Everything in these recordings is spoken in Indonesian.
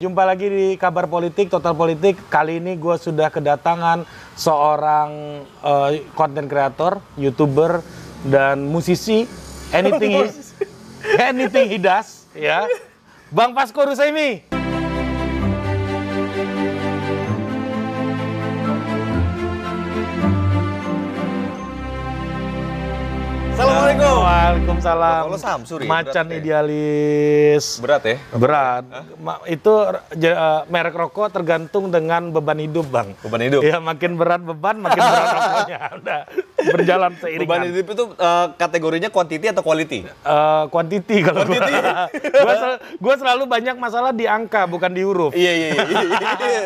Jumpa lagi di kabar politik, total politik. Kali ini gue sudah kedatangan seorang konten kreator, youtuber, dan musisi. Anything he, anything he does, ya. Bang Pasko Rusaimi. Waalaikumsalam. Kalau Samsuri, Macan berat ya? idealis. Berat ya? Berat. Ma- Itu eh, merek rokok tergantung dengan beban hidup, Bang. Beban hidup. Ya, makin berat beban, makin berat rokoknya. Udah berjalan seiringan. Beban hidup itu eh, kategorinya quantity atau quality? Eh, quantity kalau gua. Quantity. gua, sel- gua selalu banyak masalah di angka bukan di huruf. Iya iya iya.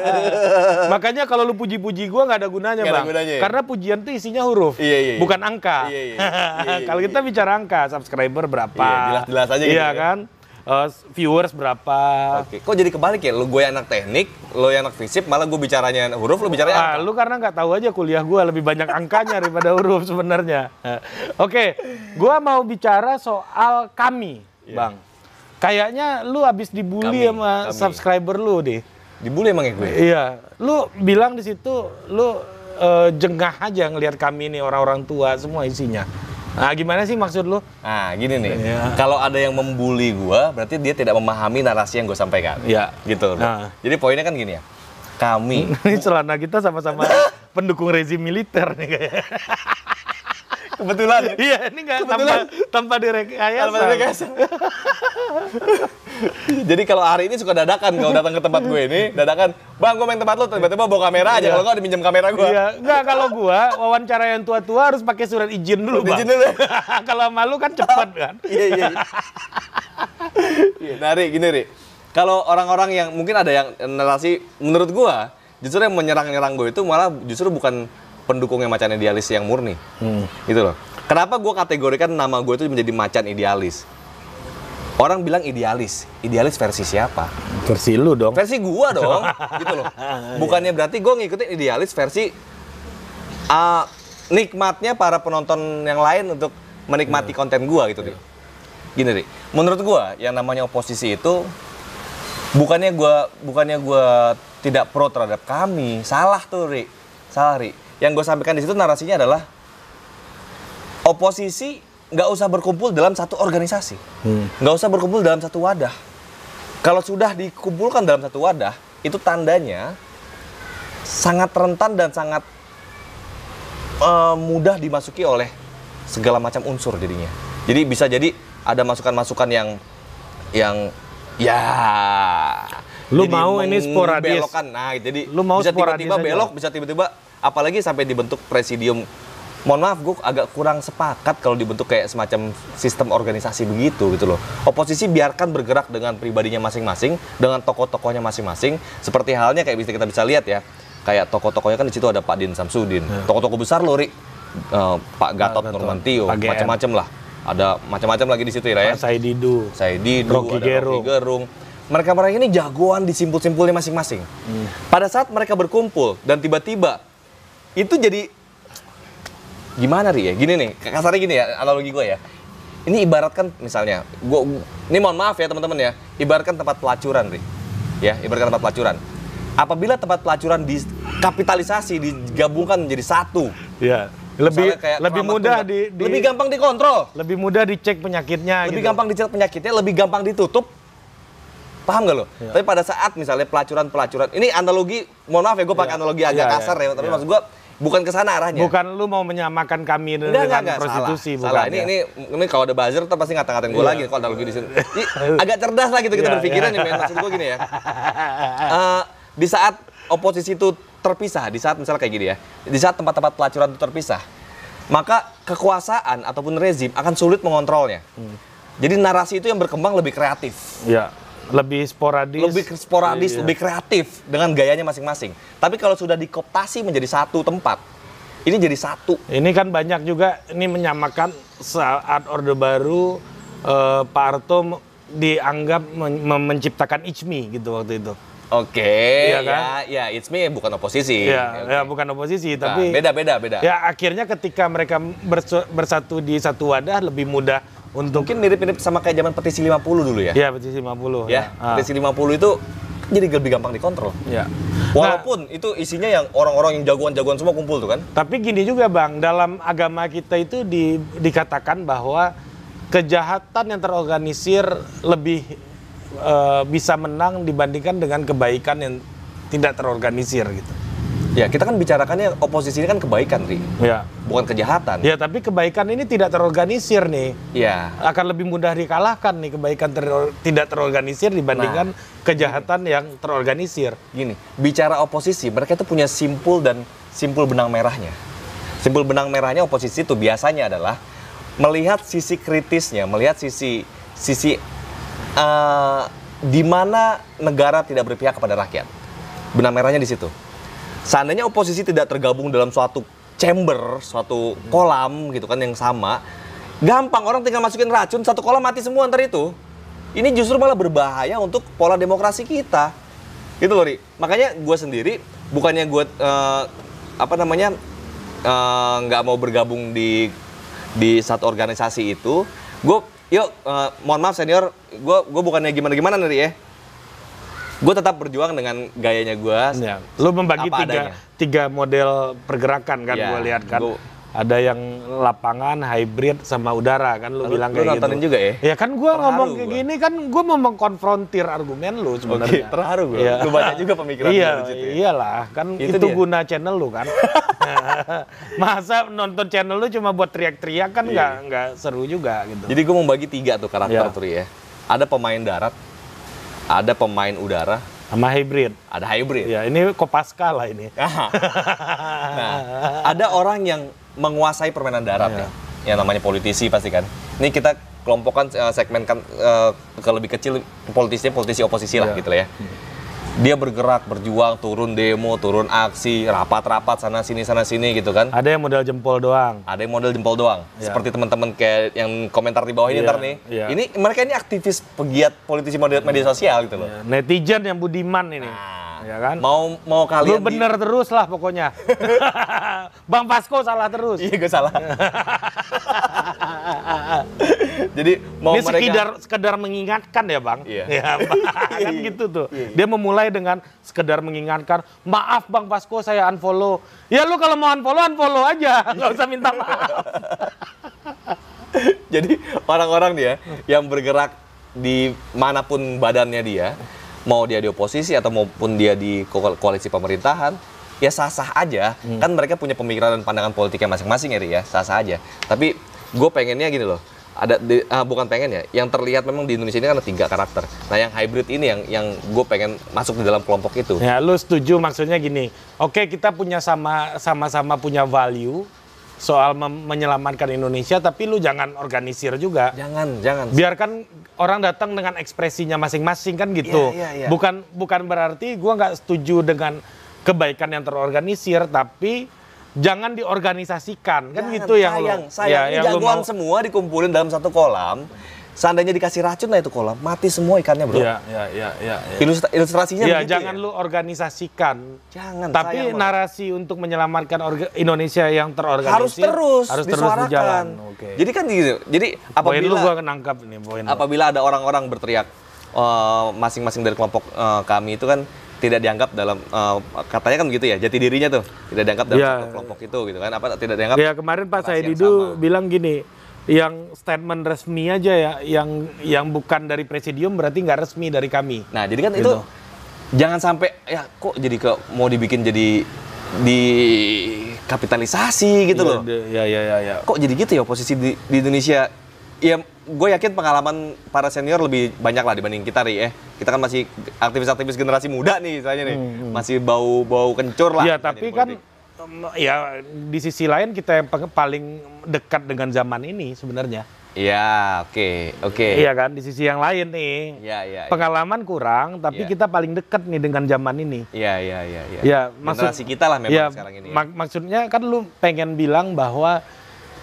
Makanya kalau lu puji-puji gua nggak ada gunanya, ada Bang. gunanya ya? Karena pujian tuh isinya huruf, Iya, iya, iya. bukan angka. Iya, iya, iya, iya, kalau iya. kita bicara angka, subscriber berapa? Iya, jelas-jelas aja gitu Iya ya. Eh, viewers berapa? Oke. Kok jadi kebalik ya? Lu gue anak teknik, lo yang anak fisip, malah gue bicaranya huruf, lo bicaranya Ah, angka. lu karena nggak tahu aja kuliah gua lebih banyak angkanya daripada huruf sebenarnya. Oke, gua mau bicara soal kami, Bang. Kayaknya lu habis dibully Kami, sama kami. subscriber lu deh. Dibully emang ya gue? Iya, lu bilang di situ lu eh, jengah aja ngelihat kami nih orang-orang tua semua isinya. Nah, gimana sih maksud lu? Nah, gini nih. Iya. Kalau ada yang membuli gue, berarti dia tidak memahami narasi yang gue sampaikan. Iya. Gitu. Nah. Jadi poinnya kan gini ya. Kami Ini celana kita sama-sama pendukung rezim militer nih kayaknya. Kebetulan Iya, ini nggak tanpa tanpa direkayasa. Tanpa direkayasa. Jadi kalau hari ini suka dadakan kalau datang ke tempat gue ini, dadakan, bang gue main tempat lo, tiba-tiba bawa kamera aja, kalau nggak diminjam kamera gue. Iya, enggak kalau gua wawancara yang tua-tua harus pakai surat izin dulu, Bang. Izin dulu. kalau malu kan cepat kan. Iya iya. iya. Iya, Nah, Ri, gini Ri. Kalau orang-orang yang mungkin ada yang narasi menurut gua justru yang menyerang-nyerang gue itu malah justru bukan pendukung yang macan idealis yang murni. Gitu loh. Kenapa gua kategorikan nama gue itu menjadi macan idealis? Orang bilang idealis. Idealis versi siapa? Versi lu dong. Versi gua dong, gitu loh. Bukannya berarti gua ngikutin idealis versi ah, nikmatnya para penonton yang lain untuk menikmati konten gua gitu, Ri. Gini, Ri. Menurut gua yang namanya oposisi itu bukannya gua bukannya gua tidak pro terhadap kami, salah tuh, Ri. Salah, Ri. Yang gue sampaikan di situ narasinya adalah oposisi nggak usah berkumpul dalam satu organisasi, nggak usah berkumpul dalam satu wadah. Kalau sudah dikumpulkan dalam satu wadah, itu tandanya sangat rentan dan sangat eh, mudah dimasuki oleh segala macam unsur jadinya. Jadi bisa jadi ada masukan-masukan yang yang ya Lu jadi mau ini sporadis. membelokkan. Nah, jadi Lu mau bisa tiba-tiba aja. belok, bisa tiba-tiba apalagi sampai dibentuk presidium. Mohon maaf, gue agak kurang sepakat kalau dibentuk kayak semacam sistem organisasi begitu gitu loh. Oposisi biarkan bergerak dengan pribadinya masing-masing, dengan tokoh-tokohnya masing-masing. Seperti halnya kayak bisa kita bisa lihat ya, kayak tokoh-tokohnya kan di situ ada Pak Din Samsudin, tokoh-tokoh besar loh, Ri. Eh, Pak Gatot Gatot, Nurmantio, macam-macam lah. Ada macam-macam lagi di situ ya. Pak Saididu. Saya Didu, Rocky ada Gerung. Rocky Gerung. Mereka-mereka ini jagoan di simpul-simpulnya masing-masing. Hmm. Pada saat mereka berkumpul dan tiba-tiba itu jadi gimana ri ya? Gini nih, kasarnya gini ya, analogi gue ya. Ini ibaratkan misalnya, gua, ini mohon maaf ya teman-teman ya, ibaratkan tempat pelacuran ri, ya, ibaratkan tempat pelacuran. Apabila tempat pelacuran dikapitalisasi, digabungkan menjadi satu, Iya. Lebih kayak lebih mudah di, di- lebih gampang dikontrol. lebih mudah dicek penyakitnya lebih gitu. gampang dicetak penyakitnya, lebih gampang ditutup. Paham gak lo? Iya. Tapi pada saat misalnya pelacuran-pelacuran, ini analogi, mohon maaf ya gue pakai Iya. analogi agak iya, kasar ya, tapi iya. maksud gue bukan ke sana arahnya. Bukan lu mau menyamakan kami dengan Enggak, enggak, enggak, prostitusi salah. bukan. Salah. Ini, ya? ini, ini kalau ada buzzer, ntar pasti ngata-ngatain gue Iya. lagi kalau analogi di sini. Ih, agak cerdas lah gitu kita Iya, berpikiran iya. ya, men. maksud gue gini ya. Eh, di saat oposisi itu terpisah, di saat misalnya kayak gini ya, di saat tempat-tempat pelacuran itu terpisah, maka kekuasaan ataupun rezim akan sulit mengontrolnya. Hmm. Jadi narasi itu yang berkembang lebih kreatif, Ya, lebih sporadis. lebih sporadis, Iya. lebih kreatif dengan gayanya masing-masing. Tapi kalau sudah dikoptasi menjadi satu tempat, ini jadi satu. Ini kan banyak juga ini menyamakan saat Orde Baru eh, Pak Harto m- dianggap men- menciptakan Ichmi gitu waktu itu. Oke, Iya ya, kan? ya, it's me bukan oposisi. Ya, Oke. ya bukan oposisi Nah, tapi beda, beda, beda. ya akhirnya ketika mereka bersatu di satu wadah lebih mudah untuk Mungkin mirip-mirip sama kayak zaman petisi 50 dulu ya. ya petisi 50 Ya, Ah. petisi 50 itu jadi lebih gampang dikontrol. Ya. Walaupun itu isinya yang orang-orang yang jagoan-jagoan semua kumpul tuh kan. Tapi gini juga bang, dalam agama kita itu di- dikatakan bahwa kejahatan yang terorganisir lebih eh, bisa menang dibandingkan dengan kebaikan yang tidak terorganisir gitu. Ya, kita kan bicarakannya oposisi ini kan kebaikan, Ri. Ya. Bukan kejahatan. Ya tapi kebaikan ini tidak terorganisir nih. Iya. Akan lebih mudah dikalahkan nih kebaikan teror- tidak terorganisir dibandingkan kejahatan yang terorganisir. Gini, bicara oposisi, mereka itu punya simpul dan simpul benang merahnya. Simpul benang merahnya oposisi itu biasanya adalah melihat sisi kritisnya, melihat sisi sisi eh, di mana negara tidak berpihak kepada rakyat. Benang merahnya di situ. Seandainya oposisi tidak tergabung dalam suatu chamber, suatu kolam gitu kan yang sama, gampang orang tinggal masukin racun satu kolam mati semua ntar itu. Ini justru malah berbahaya untuk pola demokrasi kita. Gitu loh, Ri. Makanya gue sendiri bukannya gue eh, apa namanya eh, nggak mau bergabung di di satu organisasi itu, gue yuk eh, mohon maaf senior, gue gue bukannya gimana gimana nih ya. Gue tetap berjuang dengan gayanya gue. Ya. Lu membagi tiga, adanya. tiga model pergerakan kan Ya, gue lihat kan. gua- Ada yang lapangan, hybrid, sama udara kan lu, Lu- bilang lu kayak nontonin gitu. juga ya? Ya kan gue Terharu ngomong kayak gua. gini kan gue mau mengkonfrontir argumen lu sebenarnya. Oke, terharu gua. Iya. Lu baca juga pemikiran Iya, situ ya? iyalah kan Itu itu, dia. guna channel lu kan. Masa nonton channel lu cuma buat teriak-teriak kan Iya. nggak nggak seru juga gitu. Jadi gue membagi tiga tuh karakter Ya. tuh ya. Ada pemain darat, ada pemain udara, sama hybrid. ada hybrid. Ya ini Kopaska lah ini. nah, ada orang yang menguasai permainan darat Iya. nih, yang namanya politisi pasti kan. Ini kita kelompokkan eh, segmenkan eh, ke lebih kecil politisinya politisi oposisi lah Iya. gitu lah ya. Dia bergerak, berjuang, turun demo, turun aksi, rapat-rapat sana sini sana sini gitu kan. Ada yang modal jempol doang. Ada yang model jempol doang, Iya. seperti teman-teman kayak yang komentar di bawah ini Iya, ntar nih. iya. Ini mereka ini aktivis pegiat politisi model media sosial gitu loh. Ya, netizen yang budiman ini. Nah, ya kan? Mau mau Lu kalian di- bener terus lah pokoknya. Bang Pasko salah terus. Iya gue salah. Jadi mau Ini mereka sekedar sekedar mengingatkan ya bang. Iya. Ya, Bang. kan gitu tuh. Dia memulai dengan sekedar mengingatkan. Maaf bang Pasko saya unfollow. Ya lu kalau mau unfollow unfollow aja. Nggak usah minta maaf. Jadi orang-orang dia yang bergerak di mana pun badannya dia, mau dia di oposisi atau maupun dia di ko- koalisi pemerintahan, ya sah-sah aja. Hmm. Kan mereka punya pemikiran dan pandangan politiknya masing-masing ya, ya, sah-sah aja. Tapi gue pengennya gini loh, ada di- ah, bukan pengen ya, yang terlihat memang di Indonesia ini kan ada tiga karakter. Nah yang hybrid ini yang yang gue pengen masuk di dalam kelompok itu. Ya lu setuju maksudnya gini. Oke kita punya sama sama-sama punya value soal menyelamatkan Indonesia, tapi lu jangan organisir juga. Jangan, jangan. biarkan orang datang dengan ekspresinya masing-masing kan gitu. Iya, iya, iya. Bukan bukan berarti gua nggak setuju dengan kebaikan yang terorganisir, tapi jangan diorganisasikan kan Jangan, gitu yang sayang, lu, sayang. ya, yang jagoan mau. semua dikumpulin dalam satu kolam. Seandainya dikasih racun lah itu kolam, mati semua ikannya bro. Iya, iya, iya, iya. iya. Ilustra- ilustrasinya Ya, begitu jangan ya? lu organisasikan. Jangan. Tapi sayang narasi untuk menyelamatkan orga- Indonesia yang terorganisir harus terus harus terus berjalan. Oke. Jadi kan gitu. Jadi poin lu apabila gua nangkap ini poin apabila ada orang-orang berteriak eh, masing-masing dari kelompok eh, kami itu kan tidak dianggap dalam eh, katanya kan begitu ya jati dirinya tuh tidak dianggap dalam Iya. satu kelompok itu gitu kan apa tidak dianggap Ya kemarin Pak Saididu sama. bilang gini, yang statement resmi aja ya, yang yang bukan dari presidium berarti nggak resmi dari kami. Nah, jadi kan Gitu. itu jangan sampai ya kok jadi ke mau dibikin jadi di kapitalisasi gitu loh. Ya ya ya ya. Kok jadi gitu ya posisi di, di Indonesia? Ya, gue yakin pengalaman para senior lebih banyak lah dibanding kita, Ri. Eh, kita kan masih aktivis-aktivis generasi muda nih, misalnya nih, masih bau-bau kencur lah. Ya tapi kan politik. Ya di sisi lain kita yang paling dekat dengan zaman ini sebenarnya. Iya, oke, oke. Iya kan di sisi yang lain nih. Iya, iya. iya. Pengalaman kurang, tapi Iya. kita paling dekat nih dengan zaman ini. Iya, iya, iya, iya. Ya, maksud generasi kita lah memang ya, sekarang ini. ya. mak- maksudnya kan lu pengen bilang bahwa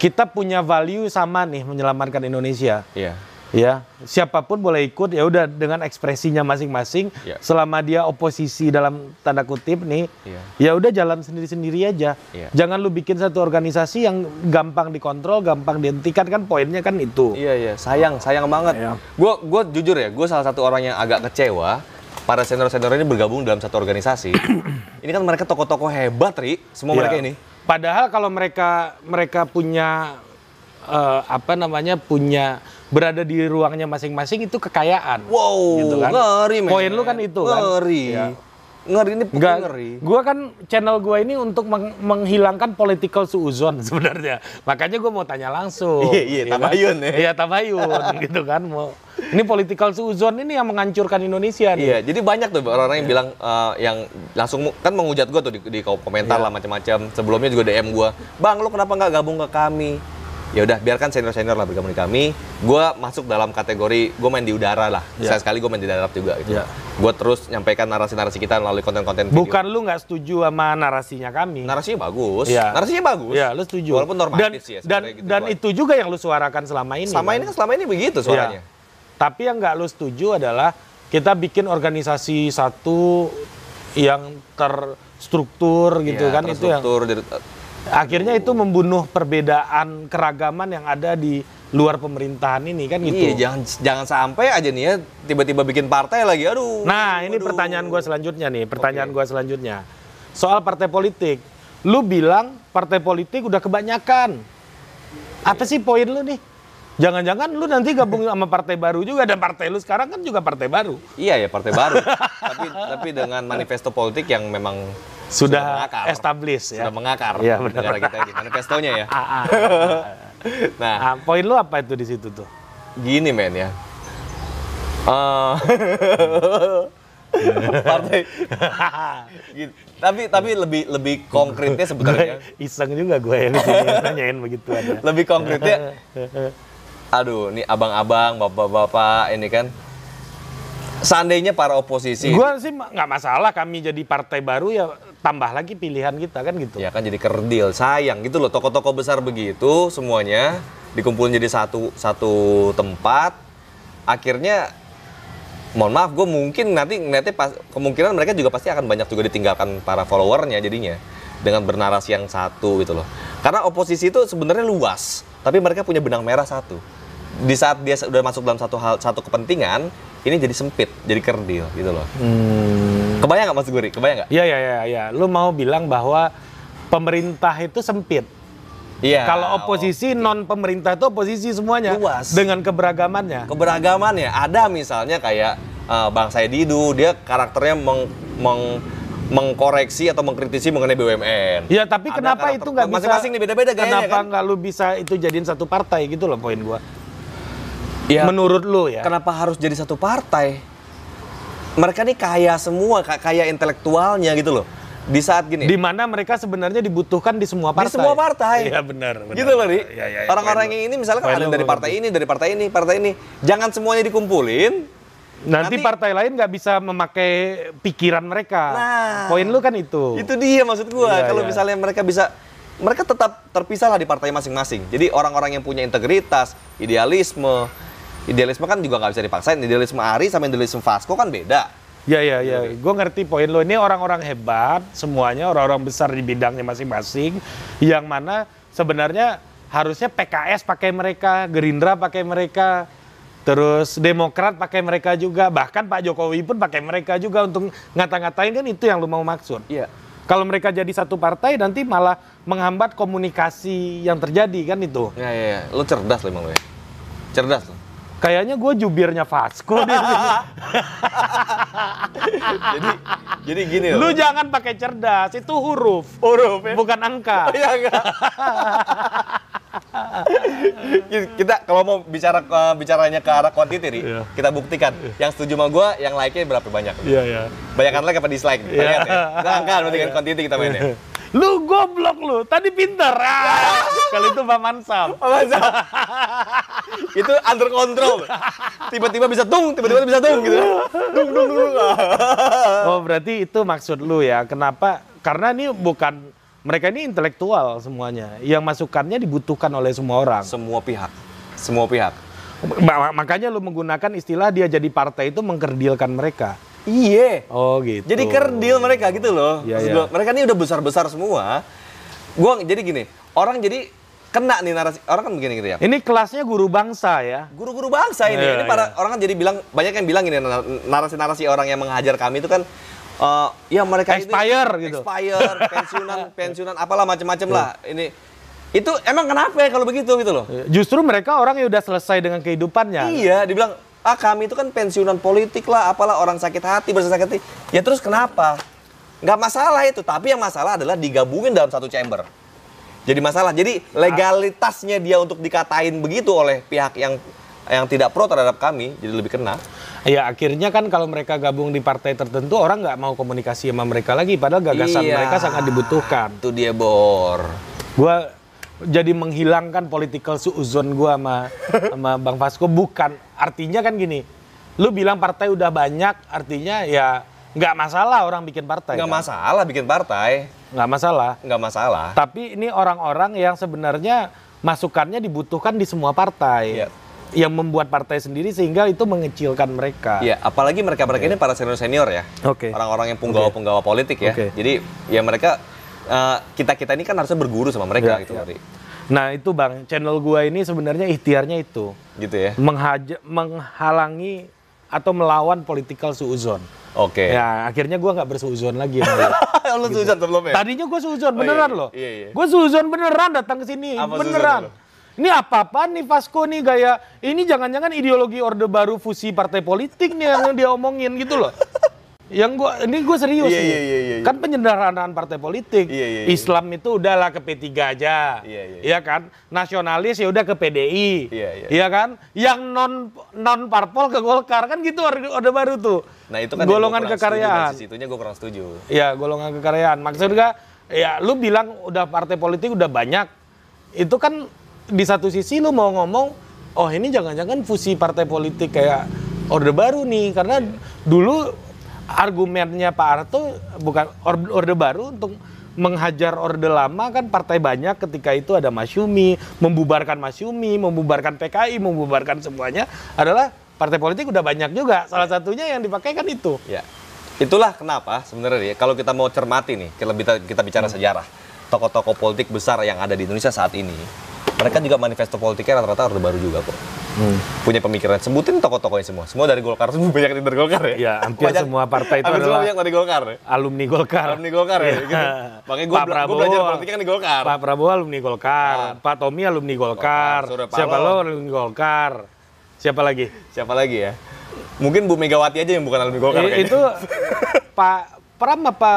kita punya value sama nih menyelamatkan Indonesia. Iya. Ya, siapa pun boleh ikut ya udah dengan ekspresinya masing-masing. Ya. Selama dia oposisi dalam tanda kutip nih, Iya. ya udah jalan sendiri-sendiri aja. Iya. Jangan lu bikin satu organisasi yang gampang dikontrol, gampang dihentikan kan poinnya kan itu. Iya iya, sayang, sayang banget. Iya. Gue gue jujur ya, gue salah satu orang yang agak kecewa para senior-senior ini bergabung dalam satu organisasi. ini kan mereka tokoh-tokoh hebat, Ri. Semua Iya. mereka ini. Padahal kalau mereka mereka punya eh, apa namanya punya berada di ruangnya masing-masing itu kekayaan. Wow, Gitu kan. ngeri, men. Poin lu kan itu kan. Ngeri. Iya. Ngeri ini Enggak, ngeri. gua kan channel gua ini untuk meng- menghilangkan political suuzon sebenarnya. Makanya gua mau tanya langsung. Iya, iya, kan? tabayun ya. Iya, tabayun gitu kan. Mau ini political suuzon ini yang menghancurkan Indonesia nih. Iya, jadi banyak tuh orang-orang yang bilang eh, yang langsung kan menghujat gue tuh di, di komentar Iya. lah macam-macam. Sebelumnya juga DM gue, bang lu kenapa nggak gabung ke kami? Ya udah, biarkan senior-senior lah bergabung di kami. Gue masuk dalam kategori gue main di udara lah. Iya. Saya sekali gue main di darat juga. Gitu. Iya. Gue terus nyampaikan narasi-narasi kita melalui konten-konten video. Bukan lu nggak setuju sama narasinya kami. narasinya bagus. Iya. Narasinya bagus. Iya, lu setuju. Walaupun normatif dan, sih ya. Dan gitu dan doang. itu juga yang lu suarakan selama ini. selama kan? ini kan selama ini begitu suaranya. Iya. Tapi yang nggak lu setuju adalah kita bikin organisasi satu yang terstruktur gitu Iya, kan itu yang akhirnya itu membunuh perbedaan keragaman yang ada di luar pemerintahan ini kan gitu. Iya, jangan jangan sampai aja nih ya tiba-tiba bikin partai lagi. Aduh. Nah, ini aduh. pertanyaan gue selanjutnya nih, pertanyaan Oke. gua selanjutnya. Soal partai politik. Lu bilang partai politik udah kebanyakan. Apa sih poin lu nih? Jangan-jangan lu nanti gabung sama partai baru juga dan partai lu sekarang kan juga partai baru. Iya ya partai baru. tapi tapi dengan manifesto politik yang memang Sudah, mengakar. established ya. Sudah mengakar Iya, di benar. negara kita ini. Manifestonya ya. Ah, ah. Nah, Ah, poin lu apa itu di situ tuh? gini men ya. Eh, partai gitu. tapi tapi lebih lebih konkretnya sebenarnya Gue iseng juga gue yang nanyain begitu aja. lebih konkretnya aduh ini abang-abang bapak-bapak ini kan seandainya para oposisi Gue sih nggak masalah kami jadi partai baru ya tambah lagi pilihan kita kan gitu. Ya kan jadi kerdil, sayang gitu loh. Toko-toko besar begitu semuanya dikumpulin jadi satu satu tempat. Akhirnya, mohon maaf, gue mungkin nanti ngeliatnya pas, kemungkinan mereka juga pasti akan banyak juga ditinggalkan para followernya jadinya dengan bernarasi yang satu gitu loh. Karena oposisi itu sebenarnya luas, tapi mereka punya benang merah satu. Di saat dia sudah masuk dalam satu hal satu kepentingan, ini jadi sempit, jadi kerdil gitu loh. Hmm. Kebayang nggak Mas Guri? Kebayang nggak? Iya, iya, iya, iya. Lu mau bilang bahwa pemerintah itu sempit. Iya. Kalau oposisi non pemerintah itu oposisi semuanya Luas. dengan keberagamannya. keberagamannya ada misalnya kayak eh, Bang Saididu dia karakternya meng, meng- mengkoreksi atau mengkritisi mengenai BUMN. Ya tapi Ada kenapa karakter- itu nggak bisa? masing-masing nih beda-beda gayanya Kenapa kan? nggak lu bisa itu jadiin satu partai gitu loh poin gua. Ya, Menurut lu ya. kenapa harus jadi satu partai? Mereka nih kaya semua, ka- kaya intelektualnya gitu loh. Di saat gini, Di mana mereka sebenarnya dibutuhkan di semua partai. di semua partai. Iya benar, benar. Gitu loh, Ri. Iya, iya, iya, Orang-orang yang ini misalnya kan ada dari partai ini, dari partai ini, partai ini. Jangan semuanya dikumpulin. Nanti, Nanti- partai lain nggak bisa memakai pikiran mereka. Nah. Poin lu kan itu. Itu dia maksud gua. Iya, Kalau iya. misalnya mereka bisa mereka tetap terpisah lah di partai masing-masing. Jadi orang-orang yang punya integritas, idealisme, idealisme kan juga nggak bisa dipaksain. Idealisme Ari sama idealisme Vasco kan beda. Ya ya ya, gue ngerti poin lo. Ini orang-orang hebat, semuanya orang-orang besar di bidangnya masing-masing, yang mana sebenarnya harusnya PKS pakai mereka, Gerindra pakai mereka, terus Demokrat pakai mereka juga, bahkan Pak Jokowi pun pakai mereka juga untuk ngata-ngatain kan itu yang lu mau maksud. Iya. Kalau mereka jadi satu partai nanti malah menghambat komunikasi yang terjadi kan itu. Ya ya, ya. Lu cerdas lo emang lo ya. Cerdas lo. Kayaknya gue jubirnya Vasco sini. jadi jadi gini loh. Lu jangan pakai cerdas, itu huruf. huruf ya. Bukan angka. Iya enggak. kita kalau mau bicara ke- bicaranya ke arah quantity, Ri, Iya. kita buktikan. Yang setuju sama gua, yang like-nya berapa banyak? Iya, iya. Banyakan like apa dislike? Kita Iya. lihat ya. Nggak angka berarti kan quantity kita mainnya. Lu goblok lu, tadi pinter. Ah, kalau itu Paman Sam. Masa? itu under control. Tiba-tiba bisa tung, tiba-tiba bisa tung gitu. Dung dung dung. Oh, berarti itu maksud lu ya. Kenapa? Karena ini bukan mereka ini intelektual semuanya. Yang masukannya dibutuhkan oleh semua orang. Semua pihak. Semua pihak. Ma- makanya lu menggunakan istilah dia jadi partai itu mengkerdilkan mereka. Iya. Oh, gitu. Jadi kerdil mereka gitu loh. Iya, iya. gua, mereka ini udah besar-besar semua. Gua jadi gini, orang jadi kena nih narasi orang kan begini gitu ya. Ini kelasnya guru bangsa ya. Guru-guru bangsa ini. Iya, ini para iya. orang kan jadi bilang banyak yang bilang ini narasi-narasi orang yang menghajar kami itu kan eh, ya mereka ini Expire gitu. Expired, pensiunan, pensiunan apalah macam-macam lah. Ini itu emang kenapa ya kalau begitu gitu loh? Justru mereka orang yang udah selesai dengan kehidupannya. Iya, dibilang ah kami itu kan pensiunan politik lah, apalah orang sakit hati, bersakit hati. Ya terus kenapa? Nggak masalah itu, tapi yang masalah adalah digabungin dalam satu chamber. Jadi masalah. Jadi legalitasnya dia untuk dikatain begitu oleh pihak yang yang tidak pro terhadap kami, jadi lebih kena. Ya akhirnya kan kalau mereka gabung di partai tertentu orang nggak mau komunikasi sama mereka lagi padahal gagasan Iya. mereka sangat dibutuhkan. Itu dia bor. Gua jadi menghilangkan political suuzon gua sama sama Bang Fasko bukan artinya kan gini. Lu bilang partai udah banyak artinya ya nggak masalah orang bikin partai. Nggak kan? masalah bikin partai, Nggak masalah. nggak masalah. Tapi ini orang-orang yang sebenarnya masukannya dibutuhkan di semua partai. Iya. Yang membuat partai sendiri sehingga itu mengecilkan mereka. Iya, apalagi mereka-mereka ini para senior-senior ya. Oke. Orang-orang yang punggawa-punggawa politik ya. Oke. Jadi ya mereka eh, kita-kita ini kan harusnya berguru sama mereka Iya, gitu. Ri. Nah itu bang, channel gua ini sebenarnya ikhtiarnya itu Gitu ya. menghaja, menghalangi atau melawan political suuzon. Oke. Ya akhirnya gua nggak bersuuzon lagi. sama dia. Lu sujud belum ya? Tadinya gua suuzon Oh, beneran iya, loh. iya, iya. Gue suuzon beneran datang ke sini, Apa beneran. suuzon Ini apa-apaan nih Vasco nih gaya ini jangan-jangan ideologi orde baru fusi partai politik nih yang dia omongin gitu loh. Yang gua ini gue serius Iya, nih. iya, iya, iya, iya. Kan penyederhanaan partai politik. Iya, iya, iya. Islam itu udahlah ke P3 aja. Iya, iya, Iya kan? Nasionalis ya udah ke PDI. Iya, iya. kan? Yang non non parpol ke Golkar kan gitu orde, baru tuh. Nah, itu kan golongan gua kurang kekaryaan. setuju, dari sisi itunya gue kurang setuju. Ya, golongan kekaryaan. Maksudnya ya lu bilang udah partai politik udah banyak. Itu kan di satu sisi lu mau ngomong, oh ini jangan-jangan fusi partai politik kayak Orde Baru nih karena dulu argumennya Pak Harto bukan Orde, Orde Baru untuk menghajar Orde Lama kan partai banyak ketika itu ada Masyumi, membubarkan Masyumi, membubarkan PKI, membubarkan semuanya adalah partai politik udah banyak juga. Salah satunya yang dipakai kan itu. Ya. Itulah kenapa sebenarnya ya, kalau kita mau cermati nih, kita, kita- kita bicara Hmm. sejarah, tokoh-tokoh politik besar yang ada di Indonesia saat ini, mereka juga manifesto politiknya rata-rata Orde Baru juga kok. Punya pemikiran. Sebutin tokoh-tokohnya semua. Semua dari Golkar, semua banyak dari Golkar ya? Ya, hampir semua partai itu adalah- banyak dari Golkar ya? alumni Golkar. Alumni Golkar ya? Iya. Gitu. Makanya gue Pak Prabowo, belajar politiknya kan di Golkar. Pak Prabowo alumni Golkar, Pak Tommy alumni Golkar, Golkar, siapa lo alumni Golkar, siapa lagi? Siapa lagi ya? Mungkin Bu Megawati aja yang bukan alumni Golkar kayaknya. itu Pak Pram apa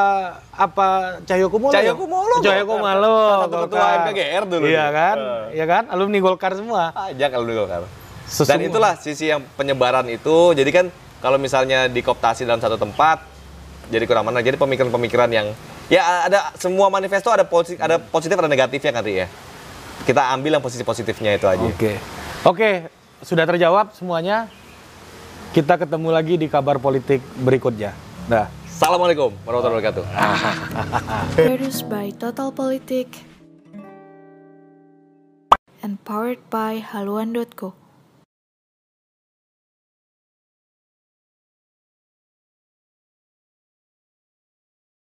apa Cahyo Kumolo? Cahyo Kumolo, Cahyo Golkar. Kumolo. Salah satu ketua. MKGR dulu Iya kan? Eh. Iya kan? Alumni Golkar semua. Ajak alumni Golkar. Sesungguh- Dan itulah sisi yang penyebaran itu. Jadi kan kalau misalnya dikooptasi dalam satu tempat, jadi kurang mana. Jadi pemikiran-pemikiran yang ya ada semua manifesto ada positif, ada positif ada negatifnya kan ya. Kita ambil yang posisi positifnya itu aja. Oke. Oke, sudah terjawab semuanya. Kita ketemu lagi di kabar politik berikutnya. Dah. Assalamualaikum warahmatullahi wabarakatuh. Produced by Total Politik and powered by haluan.co.